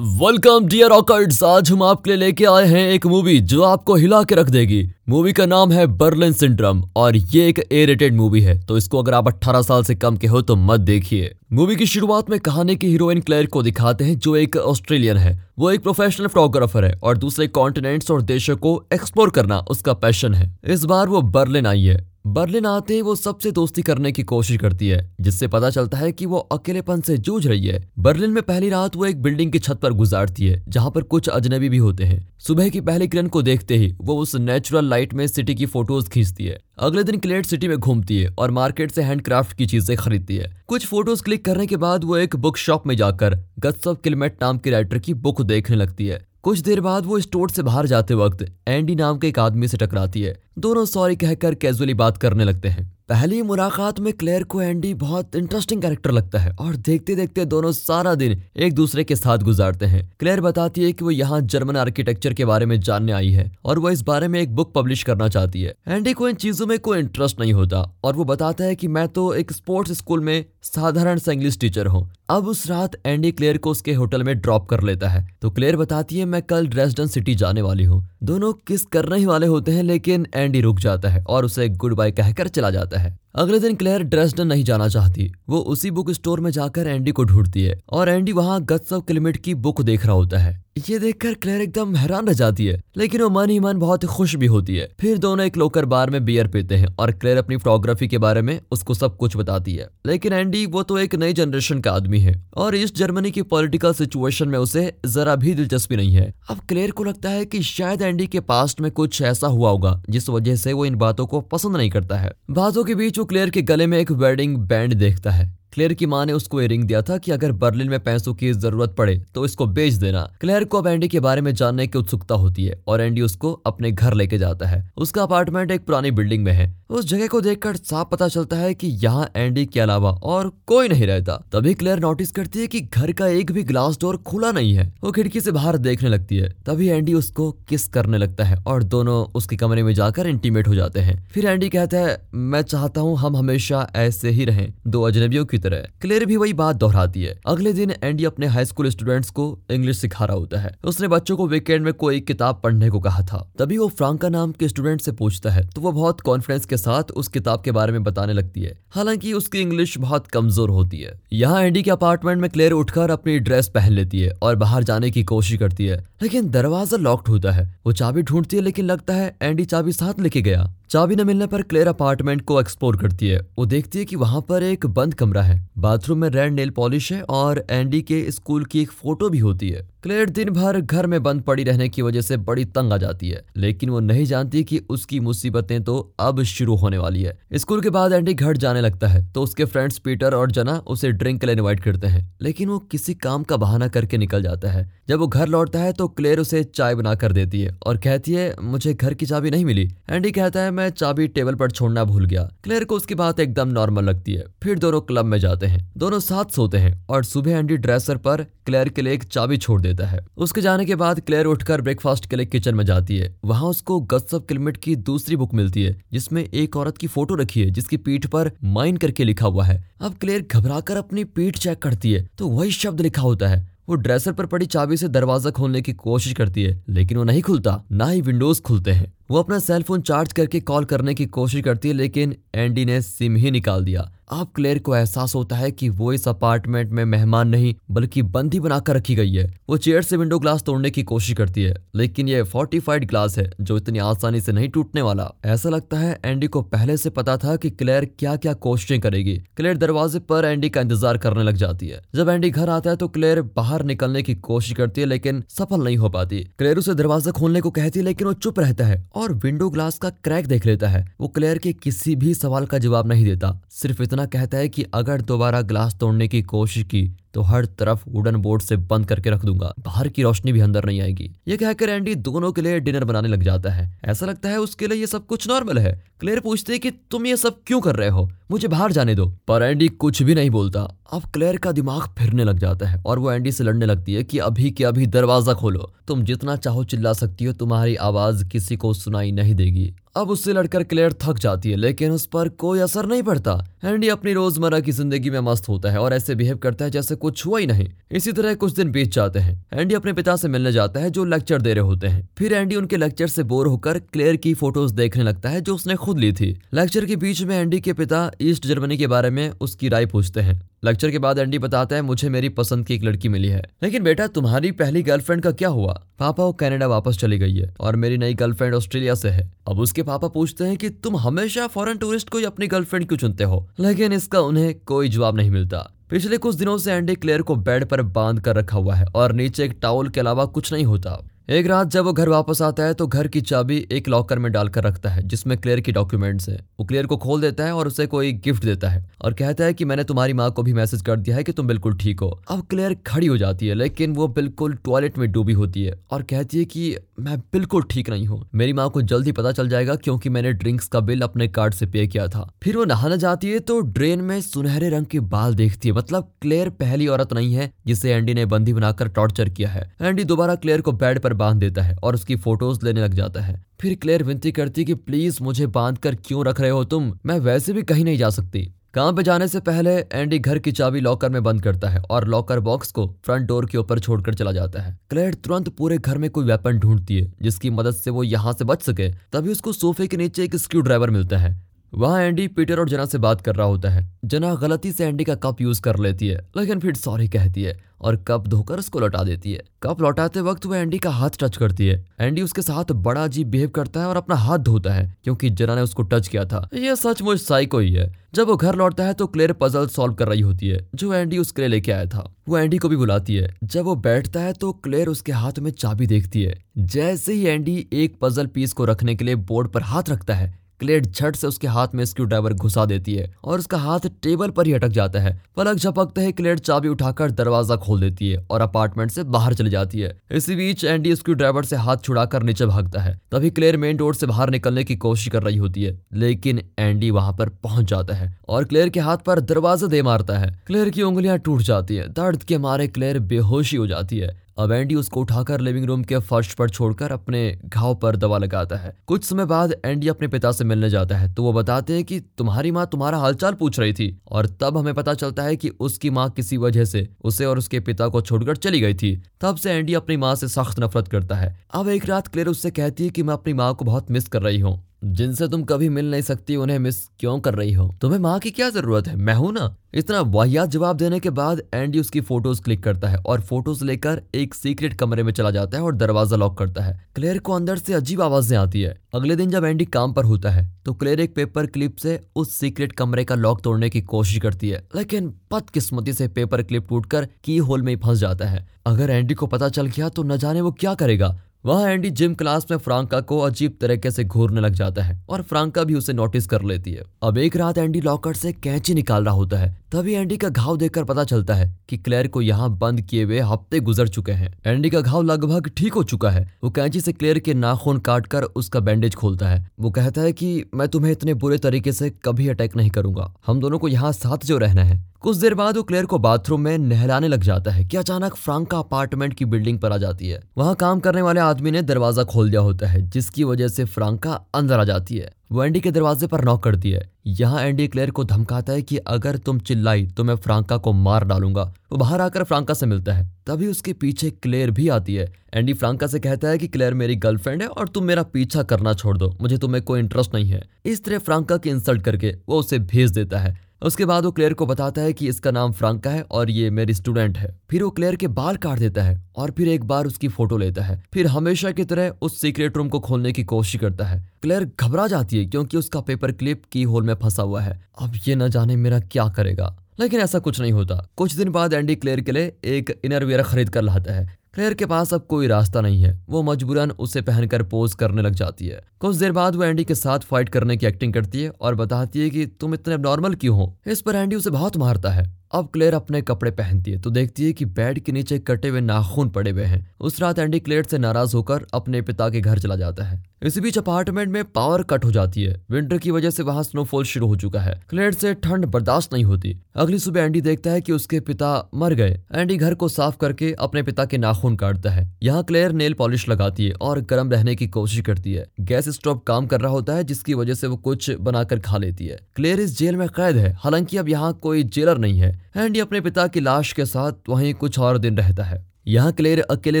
Welcome dear रॉकर्ड्स आज हम आपके लिए लेके आए हैं एक मूवी जो आपको हिला के रख देगी। मूवी का नाम है बर्लिन सिंड्रम और ये एक ए रेटेड मूवी है। तो इसको अगर आप 18 साल से कम के हो तो मत देखिए। मूवी की शुरुआत में कहानी की हीरोइन क्लेयर को दिखाते हैं, जो एक ऑस्ट्रेलियन है। वो एक प्रोफेशनल फोटोग्राफर है और दूसरे कॉन्टिनेंट्स और देशों को एक्सप्लोर करना उसका पैशन है। इस बार वो बर्लिन आई है। बर्लिन आते ही वो सबसे दोस्ती करने की कोशिश करती है, जिससे पता चलता है कि वो अकेलेपन से जूझ रही है। बर्लिन में पहली रात वो एक बिल्डिंग की छत पर गुजारती है, जहाँ पर कुछ अजनबी भी होते हैं। सुबह की पहली किरण को देखते ही वो उस नेचुरल लाइट में सिटी की फ़ोटोज़ खींचती है। अगले दिन क्लेट सिटी में घूमती है और मार्केट से हैंडक्राफ्ट की चीज़ें खरीदती है। कुछ फ़ोटोज़ क्लिक करने के बाद वो एक बुक शॉप में जाकर गत्सव किलमेट नाम के राइटर की बुक देखने लगती है। कुछ देर बाद वो स्टोर से बाहर जाते वक्त एंडी नाम के एक आदमी से टकराती है। दोनों सॉरी कहकर कैजुअली बात करने लगते हैं। पहली मुलाकात में क्लेयर को एंडी बहुत इंटरेस्टिंग कैरेक्टर लगता है और देखते देखते दोनों सारा दिन एक दूसरे के साथ गुजारते हैं। क्लेयर बताती है कि वो यहाँ जर्मन आर्किटेक्चर के बारे में जानने आई है और वो इस बारे में एक बुक पब्लिश करना चाहती है। एंडी को इन चीज़ों में कोई इंटरेस्ट नहीं होता और वो बताता है कि मैं तो एक स्पोर्ट्स स्कूल में साधारण सा इंग्लिश टीचर हूँ। अब उस रात एंडी क्लेयर को उसके होटल में ड्रॉप कर लेता है। तो क्लेयर बताती है, मैं कल ड्रेसडन सिटी जाने वाली हूँ। दोनों किस करने ही वाले होते हैं, लेकिन एंडी रुक जाता है और उसे गुड बाय कहकर चला जाता है। अगले दिन क्लेयर ड्रेसडन नहीं जाना चाहती। वो उसी बुक स्टोर में जाकर एंडी को ढूंढती है और एंडी वहाँ गत्सव किलोमीटर की बुक देख रहा होता है। ये देखकर क्लेयर एकदम हैरान रह जाती है, लेकिन वो मन ही मन बहुत ही खुश भी होती है। फिर दोनों एक लोकर बार में बियर पीते हैं और क्लेयर अपनी फोटोग्राफी के बारे में उसको सब कुछ बताती है। लेकिन एंडी, वो तो एक नई जनरेशन का आदमी है और इस जर्मनी की पॉलिटिकल सिचुएशन में उसे जरा भी दिलचस्पी नहीं है। अब क्लेयर को लगता है की शायद एंडी के पास्ट में कुछ ऐसा हुआ होगा, जिस वजह से वो इन बातों को पसंद नहीं करता है। बातों के बीच वो क्लेयर के गले में एक वेडिंग बैंड देखता है। क्लेयर की माँ ने उसको ये रिंग दिया था कि अगर बर्लिन में पैसों की ज़रूरत पड़े तो इसको बेच देना। क्लेयर को अब एंडी के बारे में जानने की उत्सुकता होती है और एंडी उसको अपने घर लेके जाता है। उसका अपार्टमेंट एक पुरानी बिल्डिंग में है। उस जगह को देखकर साफ़ पता चलता है कि यहाँ एंडी के अलावा और कोई नहीं रहता। तभी क्लेयर नोटिस करती है कि घर का एक भी ग्लास डोर खुला नहीं है। वो खिड़की से बाहर देखने लगती है। तभी एंडी उसको किस करने लगता है और दोनों उसके कमरे में जाकर इंटीमेट हो जाते हैं। फिर एंडी कहता है, मैं चाहता हूँ हम हमेशा ऐसे ही रहें। दो अजनबियों की तरह। क्लेयर भी वही बात दोहराती है। अगले दिन एंडी अपने हाई स्कूल स्टूडेंट्स को इंग्लिश सिखा रहा होता है। उसने बच्चों को वीकेंड में कोई किताब पढ़ने को कहा था। तभी वो फ्रांका नाम के स्टूडेंट से पूछता है तो वो बहुत कॉन्फिडेंस के साथ उस किताब के बारे में बताने लगती है। हालाँकि उसकी इंग्लिश बहुत कमज़ोर होती है। यहाँ एंडी के अपार्टमेंट में क्लेयर उठकर अपनी ड्रेस पहन लेती है और बाहर जाने की कोशिश करती है। लेकिन दरवाज़ा लॉक्ड होता है। वो चाबी ढूंढती है, लेकिन लगता है एंडी चाबी साथ लेके गया। चाबी न मिलने पर क्लेयर अपार्टमेंट को एक्सप्लोर करती है। वो देखती है कि वहाँ पर एक बंद कमरा है। बाथरूम में रेड नेल पॉलिश है और एंडी के स्कूल की एक फ़ोटो भी होती है। क्लेयर दिन भर घर में बंद पड़ी रहने की वजह से बड़ी तंग आ जाती है, लेकिन वो नहीं जानती कि उसकी मुसीबतें तो अब शुरू होने वाली है। स्कूल के बाद एंडी घर जाने लगता है तो उसके फ्रेंड्स पीटर और जना उसे ड्रिंक के लिए इन्वाइट करते हैं, लेकिन वो किसी काम का बहाना करके निकल जाता है। जब वो घर लौटता है तो क्लेयर उसे चाय बना कर देती है और कहती है, मुझे घर की चाबी नहीं मिली। एंडी कहता है, मैं चाबी टेबल पर छोड़ना भूल गया। क्लेयर को उसकी बात एकदम नॉर्मल लगती है। फिर दोनों क्लब में जाते हैं। दोनों साथ सोते हैं और सुबह एंडी ड्रेसर पर क्लेयर के लिए एक चाबी छोड़ है। उसके जाने के बाद क्लेयर उठकर ब्रेकफास्ट के लिए किचन में जाती है। वहाँ उसको गत्सव किलमिट की दूसरी बुक मिलती है, जिसमें एक औरत की फ़ोटो रखी है, जिसकी पीठ पर माइन करके लिखा हुआ है। अब क्लेयर घबराकर अपनी पीठ चेक करती है तो वही शब्द लिखा होता है। वो ड्रेसर पर पड़ी चाबी से दरवाज़ा खोलने की कोशिश करती है, लेकिन वो नहीं खुलता, ना ही विंडोज़ खुलते हैं। वो अपना सेलफोन चार्ज करके कॉल करने की कोशिश करती है, लेकिन एंडी ने सिम ही निकाल दिया। अब क्लेयर को एहसास होता है कि वो इस अपार्टमेंट में मेहमान नहीं, बल्कि बंदी बनाकर रखी गई है। वो चेयर से विंडो ग्लास तोड़ने की कोशिश करती है, लेकिन ये फोर्टिफाइड ग्लास है, जो इतनी आसानी से नहीं टूटने वाला। ऐसा लगता है एंडी को पहले से पता था कि क्लेयर क्या क्या कोशिशें करेगी। क्लेयर दरवाजे पर एंडी का इंतज़ार करने लग जाती है। जब एंडी घर आता है तो क्लेयर बाहर निकलने की कोशिश करती है, लेकिन सफल नहीं हो पाती। क्लेयर उसे दरवाज़ा खोलने को कहती है, लेकिन वो चुप रहता है और विंडो ग्लास का क्रैक देख लेता है। वो क्लेयर के किसी भी सवाल का जवाब नहीं देता, सिर्फ़ इतना कहता है कि अगर दोबारा ग्लास तोड़ने की कोशिश की तो हर तरफ़ वुडन बोर्ड से बंद करके रख दूँगा। बाहर की रोशनी भी अंदर नहीं आएगी। ये कहकर एंडी दोनों के लिए डिनर बनाने लग जाता है। ऐसा लगता है उसके लिए ये सब कुछ नॉर्मल है। क्लेयर पूछते है कि तुम ये सब क्यों कर रहे हो? मुझे बाहर जाने दो। पर एंडी कुछ भी नहीं बोलता। अब क्लेयर का दिमाग फिरने लग जाता है और वो एंडी से लड़ने लगती है कि अभी के अभी दरवाज़ा खोलो। तुम जितना चाहो चिल्ला सकती हो, तुम्हारी आवाज़ किसी को सुनाई नहीं देगी। अब उससे लड़कर क्लेयर थक जाती है, लेकिन उस पर कोई असर नहीं पड़ता। एंडी अपनी रोज़मर्रा की ज़िंदगी में मस्त होता है और ऐसे बिहेव करता है जैसे कुछ हुआ ही नहीं। इसी तरह कुछ दिन बीत जाते हैं। एंडी अपने पिता से मिलने जाता है, जो लेक्चर दे रहे होते हैं। फिर एंडी उनके लेक्चर से बोर होकर क्लेयर की फ़ोटोज़ देखने लगता है, जो उसने खुद ली थी। लेक्चर के बीच में एंडी के पिता ईस्ट जर्मनी के बारे में उसकी राय पूछते हैं। लेक्चर के बाद एंडी बताता है, मुझे मेरी पसंद की एक लड़की मिली है। लेकिन बेटा, तुम्हारी पहली गर्लफ्रेंड का क्या हुआ? पापा वो कनाडा वापस चली गई है और मेरी नई गर्लफ्रेंड ऑस्ट्रेलिया से है। अब उसके पापा पूछते हैं कि तुम हमेशा फॉरेन टूरिस्ट को ही अपनी गर्लफ्रेंड क्यों चुनते हो? लेकिन इसका उन्हें कोई जवाब नहीं मिलता। पिछले कुछ दिनों से एंडी क्लेयर को बेड पर बाँध कर रखा हुआ है और नीचे एक टावल के अलावा कुछ नहीं होता। एक रात जब वो घर वापस आता है तो घर की चाबी एक लॉकर में डालकर रखता है, जिसमें क्लेयर की डॉक्यूमेंट्स है। वो क्लेयर को खोल देता है और उसे कोई गिफ्ट देता है और कहता है कि मैंने तुम्हारी माँ को भी मैसेज कर दिया है कि तुम बिल्कुल ठीक हो। अब क्लेयर खड़ी हो जाती है, लेकिन वो बिल्कुल टॉयलेट में डूबी होती है और कहती है कि मैं बिल्कुल ठीक नहीं हूँ। मेरी माँ को जल्दी पता चल जाएगा क्योंकि मैंने ड्रिंक्स का बिल अपने कार्ड से पे किया था। फिर वो नहाने जाती है तो ड्रेन में सुनहरे रंग के बाल देखती है मतलब क्लेयर पहली औरत नहीं है जिसे एंडी ने बंदी बनाकर टॉर्चर किया है। एंडी दोबारा क्लेयर को बेड पर बाँध देता है और उसकी फ़ोटोज़ लेने लग जाता है। फिर क्लेयर विनती करती कि, प्लीज़ मुझे बाँध कर क्यों रख रहे हो तुम? मैं वैसे भी कहीं नहीं जा सकती। काम पे जाने से पहले एंडी घर की चाबी लॉकर में बंद करता है और लॉकर बॉक्स को फ्रंट डोर के ऊपर छोड़कर चला जाता है। क्लेयर तुरंत पूरे घर में कोई वेपन ढूंढती है, जिसकी मदद से वो यहाँ से बच सके। तभी उसको सोफे के नीचे एक स्क्रू ड्राइवर मिलता है। वहाँ एंडी पीटर और जना से बात कर रहा होता है। जना गलती से एंडी का कप यूज़ कर लेती है, लेकिन फिर सॉरी कहती है और कप धोकर उसको लौटा देती है। कप लौटाते वक्त वह एंडी का हाथ टच करती है। एंडी उसके साथ बड़ा अजीब बिहेव करता है और अपना हाथ धोता है, क्योंकि जना ने उसको टच किया था। ये सचमुच साइको ही है। जब वो घर लौटता है तो क्लेयर पजल सॉल्व कर रही होती है, जो एंडी उसके लिए लेके आया था। वो एंडी को भी बुलाती है। जब वो बैठता है तो क्लेयर उसके हाथ में चाबी देखती है। जैसे ही एंडी एक पजल पीस को रखने के लिए बोर्ड पर हाथ रखता है क्लेड झट से उसके हाथ में स्क्रू ड्राइवर घुसा देती है और उसका हाथ टेबल पर ही अटक जाता है। पलक झपकते ही क्लेड चाबी उठाकर दरवाज़ा खोल देती है और अपार्टमेंट से बाहर चली जाती है। इसी बीच एंडी स्क्रू ड्राइवर से हाथ छुड़ाकर नीचे भागता है। तभी क्लेयर मेन डोर से बाहर निकलने की कोशिश कर रही होती है, लेकिन एंडी वहाँ पर पहुँच जाता है और क्लेयर के हाथ पर दरवाज़ा दे मारता है। क्लेयर की उंगलियाँ टूट जाती है। दर्द के मारे क्लेयर बेहोशी हो जाती है। अब एंडी उसको उठाकर लिविंग रूम के फर्श पर छोड़कर अपने घाव पर दवा लगाता है। कुछ समय बाद एंडी अपने पिता से मिलने जाता है तो वो बताते हैं कि तुम्हारी माँ तुम्हारा हालचाल पूछ रही थी, और तब हमें पता चलता है कि उसकी माँ किसी वजह से उसे और उसके पिता को छोड़कर चली गई थी। तब से एंडी अपनी माँ से सख्त नफरत करता है। अब एक रात क्लेयर उससे कहती है कि मैं अपनी माँ को बहुत मिस कर रही हूँ। जिनसे तुम कभी मिल नहीं सकती, उन्हें मिस क्यों कर रही हो? तुम्हें माँ की क्या ज़रूरत है? मैं हूँ ना। इतना वाहियात जवाब देने के बाद एंडी उसकी फ़ोटोज़ क्लिक करता है और फ़ोटोज़ लेकर एक सीक्रेट कमरे में चला जाता है और दरवाज़ा लॉक करता है। क्लेयर को अंदर से अजीब आवाज़ें आती है। अगले दिन जब एंडी काम पर होता है तो क्लेयर एक पेपर क्लिप से उस सीक्रेट कमरे का लॉक तोड़ने की कोशिश करती है, लेकिन बदकिस्मती से पेपर क्लिप टूटकर की होल में ही फंस जाता है। अगर एंडी को पता चल गया तो न जाने वो क्या करेगा। वहाँ एंडी जिम क्लास में फ्रांका को अजीब तरीके से घूरने लग जाता है और फ्रांका भी उसे नोटिस कर लेती है। अब एक रात एंडी लॉकर से कैंची निकाल रहा होता है, तभी एंडी का घाव देखकर पता चलता है कि क्लेयर को यहाँ बंद किए हुए हफ़्ते गुजर चुके हैं। एंडी का घाव लगभग ठीक हो चुका है। वो कैंची से क्लेयर के नाखून काट कर उसका बैंडेज खोलता है। वो कहता है की मैं तुम्हें इतने बुरे तरीके से कभी अटैक नहीं करूँगा। हम दोनों को यहाँ साथ जो रहना है। कुछ देर बाद वो क्लेयर को बाथरूम में नहलाने लग जाता है। कि अचानक फ्रांका अपार्टमेंट की बिल्डिंग पर आ जाती है? वहाँ काम करने वाले आदमी ने दरवाज़ा खोल दिया होता है, जिसकी वजह से फ्रांका अंदर आ जाती है। वो एंडी के दरवाजे पर नॉक करती है। यहाँ एंडी क्लेयर को धमकाता है कि अगर तुम चिल्लाई तो मैं फ्रांका को मार डालूँगा। वो बाहर आकर फ्रांका से मिलता है। तभी उसके पीछे क्लेयर भी आती है। एंडी फ्रांका से कहता है कि क्लेयर मेरी गर्लफ्रेंड है और तुम मेरा पीछा करना छोड़ दो। मुझे तुम्हें कोई इंटरेस्ट नहीं है। इस तरह फ्रांका की इंसल्ट करके वो उसे भेज देता है। उसके बाद वो क्लेयर को बताता है कि इसका नाम फ्रांका है और ये मेरी स्टूडेंट है। फिर वो क्लेयर के बाल काट देता है और फिर एक बार उसकी फ़ोटो लेता है। फिर हमेशा की तरह उस सीक्रेट रूम को खोलने की कोशिश करता है। क्लेयर घबरा जाती है क्योंकि उसका पेपर क्लिप की होल में फंसा हुआ है। अब ये न जाने मेरा क्या करेगा। लेकिन ऐसा कुछ नहीं होता। कुछ दिन बाद एंडी क्लेयर के लिए एक इनरवियर खरीद कर लाता है। क्लेयर के पास अब कोई रास्ता नहीं है। वो मजबूरन उसे पहनकर पोज करने लग जाती है। कुछ देर बाद वो एंडी के साथ फाइट करने की एक्टिंग करती है और बताती है कि तुम इतने नॉर्मल क्यों हो? इस पर एंडी उसे बहुत मारता है। अब क्लेयर अपने कपड़े पहनती है। तो देखती है कि बेड के नीचे कटे हुए नाखून पड़े हुए हैं। उस रात एंडी क्लेयर से नाराज़ होकर अपने पिता के घर चला जाता है। इसी बीच अपार्टमेंट में पावर कट हो जाती है। विंटर की वजह से वहाँ स्नोफॉल शुरू हो चुका है। क्लेयर से ठंड बर्दाश्त नहीं होती। अगली सुबह एंडी देखता है कि उसके पिता मर गए। एंडी घर को साफ़ करके अपने पिता के नाखून काटता है। यहाँ क्लेयर नेल पॉलिश लगाती है और गर्म रहने की कोशिश करती है। गैस स्टोव काम कर रहा होता है, जिसकी वजह से वो कुछ बनाकर खा लेती है। क्लेयर इस जेल में कैद है। हालाँकि अब यहाँ कोई जेलर नहीं है। एंडी अपने पिता की लाश के साथ वहीं कुछ और दिन रहता है। यहाँ क्लेयर अकेले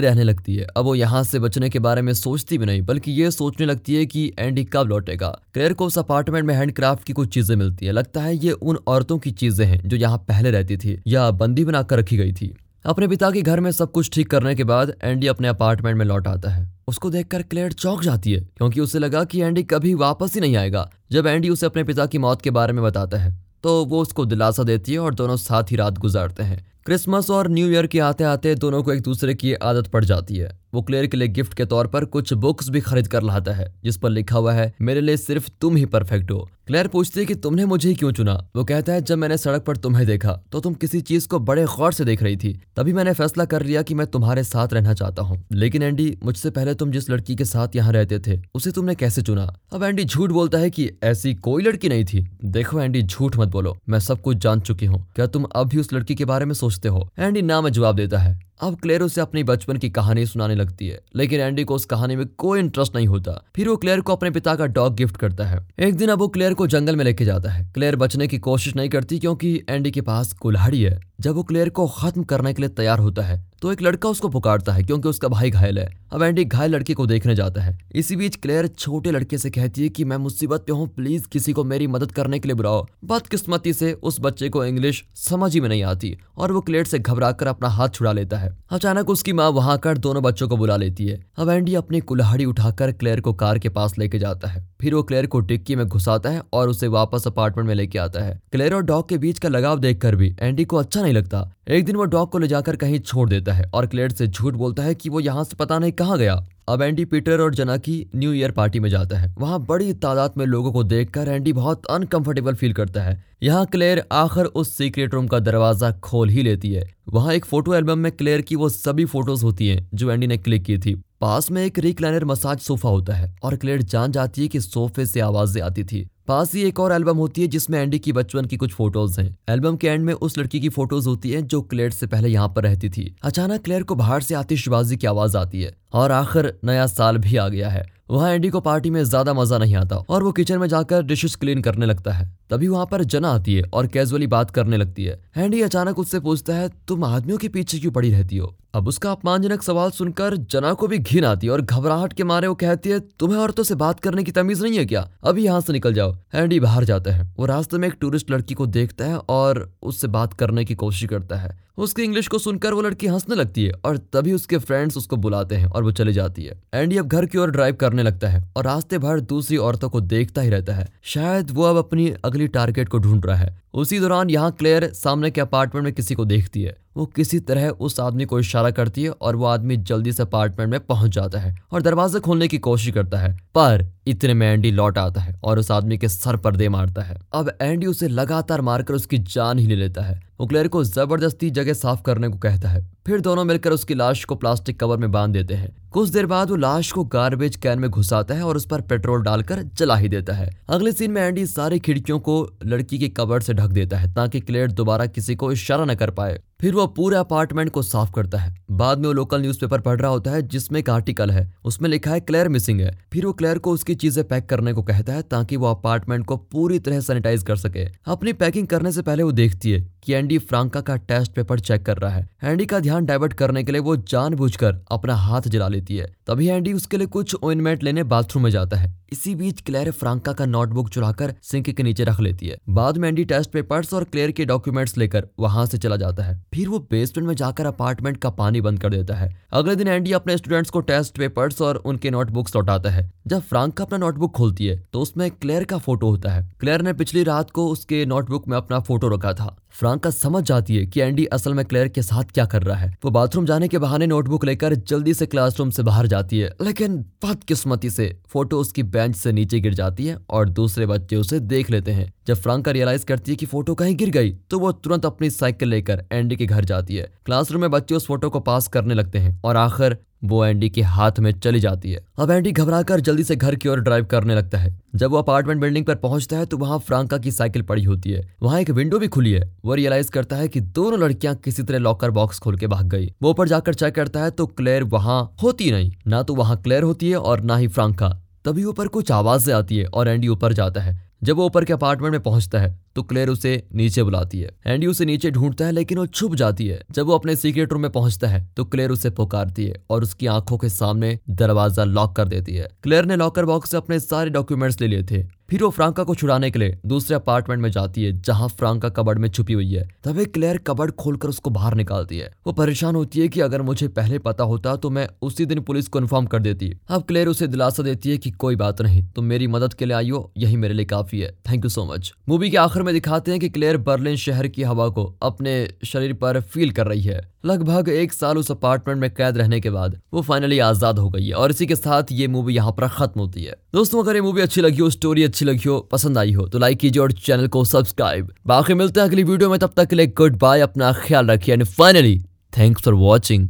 रहने लगती है। अब वो यहाँ से बचने के बारे में सोचती भी नहीं, बल्कि ये सोचने लगती है कि एंडी कब लौटेगा। क्लेयर को उस अपार्टमेंट में हैंडक्राफ्ट की कुछ चीज़ें मिलती है। लगता है ये उन औरतों की चीज़ें हैं जो यहाँ पहले रहती थी या बंदी बनाकर रखी गई थी। अपने पिता के घर में सब कुछ ठीक करने के बाद एंडी अपने अपार्टमेंट में लौट आता है। उसको देखकर क्लेयर चौंक जाती है, क्योंकि उसे लगा कि एंडी कभी वापस ही नहीं आएगा, जब एंडी उसे अपने पिता की मौत के बारे में बताता है। तो वो उसको दिलासा देती है और दोनों साथ ही रात गुजारते हैं। क्रिसमस और न्यू ईयर के आते आते दोनों को एक दूसरे की आदत पड़ जाती है। वो क्लेयर के लिए गिफ्ट के तौर पर कुछ बुक्स भी खरीद कर लाता है, जिस पर लिखा हुआ है, मेरे लिए सिर्फ़ तुम ही परफेक्ट हो। क्लेयर पूछती है कि तुमने मुझे क्यों चुना? वो कहता है, जब मैंने सड़क पर तुम्हें देखा तो तुम किसी चीज़ को बड़े गौर से देख रही थी। तभी मैंने फैसला कर लिया कि मैं तुम्हारे साथ रहना चाहता हूँ। लेकिन एंडी, मुझसे पहले तुम जिस लड़की के साथ यहाँ रहते थे, उसे तुमने कैसे चुना? अब एंडी झूठ बोलता है की ऐसी कोई लड़की नहीं थी। देखो एंडी, झूठ मत बोलो, मैं सब कुछ जान चुकी हूँ। क्या तुम अब भी उस लड़की के बारे में सोचते हो। एंडी ना में जवाब देता है। अब क्लेयर उसे अपनी बचपन की कहानी सुनाने लगती है, लेकिन एंडी को उस कहानी में कोई इंटरेस्ट नहीं होता। फिर वो क्लेयर को अपने पिता का डॉग गिफ्ट करता है। एक दिन अब वो क्लेयर को जंगल में लेके जाता है। क्लेयर बचने की कोशिश नहीं करती क्योंकि एंडी के पास कुल्हाड़ी है। जब वो क्लेयर को खत्म करने के लिए तैयार होता है तो एक लड़का उसको पुकारता है क्योंकि उसका भाई घायल है। अब एंडी घायल लड़के को देखने जाता है। इसी बीच क्लेयर छोटे लड़के से कहती है कि, मैं मुसीबत पे हूँ प्लीज़ किसी को मेरी मदद करने के लिए बुलाओ। बदकिस्मती से उस बच्चे को इंग्लिश समझ ही में नहीं आती और वो क्लेयर से घबरा कर अपना हाथ छुड़ा लेता है। अचानक उसकी माँ वहाँ कर दोनों बच्चों को बुला लेती है। अब एंडी अपनी कुल्हाड़ी उठाकर क्लेयर को कार के पास लेके जाता है। फिर वो क्लेयर को टिक्की में घुसाता है और उसे वापस अपार्टमेंट में लेके आता है। क्लेयर और डॉग के बीच का लगाव देखकर भी एंडी को अच्छा नहीं लगता। एक दिन वो डॉग को ले जाकर कहीं छोड़ देता है और क्लेयर से झूठ बोलता है कि वो यहाँ से पता नहीं कहाँ गया। अब एंडी पीटर और जना की न्यू ईयर पार्टी में जाता है। वहाँ बड़ी तादाद में लोगों को देखकर एंडी बहुत अनकंफर्टेबल फील करता है। यहाँ क्लेयर आखिर उस सीक्रेट रूम का दरवाज़ा खोल ही लेती है। वहाँ एक फ़ोटो एल्बम में क्लेयर की वो सभी फ़ोटोज़ होती है, जो एंडी ने क्लिक की थी। पास में एक रिक्लाइनर मसाज सोफा होता है और क्लेयर जान जाती है कि सोफे से आवाज़ें आती थी। पास ही एक और एल्बम होती है जिसमें एंडी की बचपन की कुछ फ़ोटोज़ हैं। एल्बम के एंड में उस लड़की की फ़ोटोज़ होती है जो क्लेयर से पहले यहाँ पर रहती थी। अचानक क्लेयर को बाहर से आतिशबाजी की आवाज़ आती है और आखिर नया साल भी आ गया है। वहाँ एंडी को पार्टी में ज़्यादा मज़ा नहीं आता और वो किचन में जाकर डिशेस क्लीन करने लगता है। तभी वहाँ पर जना आती है और कैजुअली बात करने लगती है। एंडी अचानक उससे पूछता है, तुम आदमियों के पीछे क्यों पड़ी रहती हो? अब उसका अपमानजनक सवाल सुनकर जना को भी घिन आती है और घबराहट के मारे वो कहती है, तुम्हें औरतों से बात करने की तमीज नहीं है क्या? अभी यहाँ से निकल जाओ। एंडी बाहर जाता है। वो रास्ते में एक टूरिस्ट लड़की को देखता है और उससे बात करने की कोशिश करता है। उसकी इंग्लिश को सुनकर वो लड़की हंसने लगती है और तभी उसके फ्रेंड्स उसको बुलाते हैं और वो चली जाती है। एंडी अब घर की ओर ड्राइव करने लगता है और रास्ते भर दूसरी औरतों को देखता ही रहता है। शायद वो अब अपनी अगली टारगेट को ढूंढ रहा है। उसी दौरान यहाँ क्लेयर सामने के अपार्टमेंट में किसी को देखती है। वो किसी तरह उस आदमी को इशारा करती है और वो आदमी जल्दी से अपार्टमेंट में पहुँच जाता है और दरवाज़ा खोलने की कोशिश करता है। पर इतने में एंडी लौट आता है और उस आदमी के सर पर दे मारता है। अब एंडी उसे लगातार मारकर उसकी जान ही ले लेता है। वो क्लेयर को ज़बरदस्ती जगह साफ़ करने को कहता है। फिर दोनों मिलकर उसकी लाश को प्लास्टिक कवर में बाँध देते हैं। कुछ देर बाद वो लाश को गार्बेज कैन में घुसाता है और उस पर पेट्रोल डालकर जला ही देता है। अगले सीन में एंडी सारी खिड़कियों को लड़की के कवर से ढक देता है ताकि क्लेयर दोबारा किसी को इशारा न कर पाए। फिर वो पूरे अपार्टमेंट को साफ़ करता है। बाद में वो लोकल न्यूज़पेपर पढ़ रहा होता है जिसमें एक आर्टिकल है। उसमें लिखा है क्लेयर मिसिंग है। फिर वो क्लेयर को उसकी चीज़ें पैक करने को कहता है ताकि वो अपार्टमेंट को पूरी तरह सैनिटाइज कर सके। अपनी पैकिंग करने से पहले वो देखती है कि एंडी फ्रांका का टेस्ट पेपर चेक कर रहा है। एंडी का ध्यान डाइवर्ट करने के लिए वो जानबूझकर अपना हाथ जला लेती है। तभी एंडी उसके लिए कुछ ओइनमेंट लेने बाथरूम में जाता है। इसी बीच क्लेयर फ्रांका का नोटबुक चुराकर सिंक के नीचे रख लेती है। बाद में एंडी टेस्ट पेपर्स और क्लेयर के डॉक्यूमेंट्स लेकर वहाँ से चला जाता है। फिर वो बेसमेंट में जाकर अपार्टमेंट का पानी बंद कर देता है। अगले दिन एंडी अपने स्टूडेंट्स को टेस्ट पेपर्स और उनके नोटबुक्स लौटाता है। जब फ्रांका अपना नोटबुक खोलती है तो उसमें क्लेयर का फ़ोटो होता है। क्लेयर ने पिछली रात को उसके नोटबुक में अपना फ़ोटो रखा था। फ्रांका समझ जाती है कि एंडी असल में क्लेयर के साथ क्या कर रहा है। वो बाथरूम जाने के बहाने नोटबुक लेकर जल्दी से क्लासरूम से बाहर जाती है, लेकिन बदकिस्मती से फ़ोटो उसकी बेंच से नीचे गिर जाती है और दूसरे बच्चे उसे देख लेते हैं। जब फ्रांका रियलाइज़ करती है कि फ़ोटो कहीं गिर गई तो वो तुरंत अपनी साइकिल लेकर एंडी के घर जाती है। क्लासरूम में बच्चे उस फ़ोटो को पास करने लगते हैं और आखिर वो एंडी के हाथ में चली जाती है। अब एंडी घबराकर जल्दी से घर की ओर ड्राइव करने लगता है। जब वो अपार्टमेंट बिल्डिंग पर पहुँचता है तो वहाँ फ्रांका की साइकिल पड़ी होती है। वहाँ एक विंडो भी खुली है। वो रियलाइज़ करता है कि दोनों लड़कियाँ किसी तरह लॉकर बॉक्स खोल के भाग गई। वो ऊपर जाकर चेक करता है तो क्लेयर वहाँ होती नहीं। ना तो वहाँ क्लेयर होती है और ना ही फ्रांका तभी ऊपर कुछ आवाज़ें आती है और एंडी ऊपर जाता है। जब वो ऊपर के अपार्टमेंट में पहुँचता है तो क्लेयर उसे नीचे बुलाती है। एंडी उसे नीचे ढूंढता है, लेकिन वो छुप जाती है। जब वो अपने सीक्रेट रूम में पहुँचता है तो क्लेयर उसे पुकारती है और उसकी आँखों के सामने दरवाज़ा लॉक कर देती है। क्लेयर ने लॉकर बॉक्स से अपने सारे डॉक्यूमेंट्स ले लिए थे। फिर वो फ्रांका को छुड़ाने के लिए दूसरे अपार्टमेंट में जाती है, जहाँ फ्रांका कबड़ में छुपी हुई है। तभी क्लेयर कबड़ खोलकर उसको बाहर निकालती है। वो परेशान होती है कि अगर मुझे पहले पता होता तो मैं उसी दिन पुलिस को इन्फॉर्म कर देती। अब क्लेयर उसे दिलासा देती है कि कोई बात नहीं, तुम मेरी मदद के लिए आई हो यही मेरे लिए काफ़ी है। Thank you so much. Movie के आखिर में दिखाते हैं कि क्लेयर बर्लिन शहर की हवा को अपने शरीर पर फील कर रही है। लगभग एक साल उस अपार्टमेंट में कैद रहने के बाद वो फाइनली आज़ाद हो गई है और इसी के साथ ये मूवी यहाँ पर खत्म होती है। दोस्तों, अगर ये मूवी अच्छी लगी हो स्टोरी अच्छी लगी हो, पसंद आई हो तो लाइक कीजिए और चैनल को सब्सक्राइब बाकी मिलते हैं अगली वीडियो में, तब तक के लिए गुड बाय अपना ख्याल रखिए and finally thanks for watching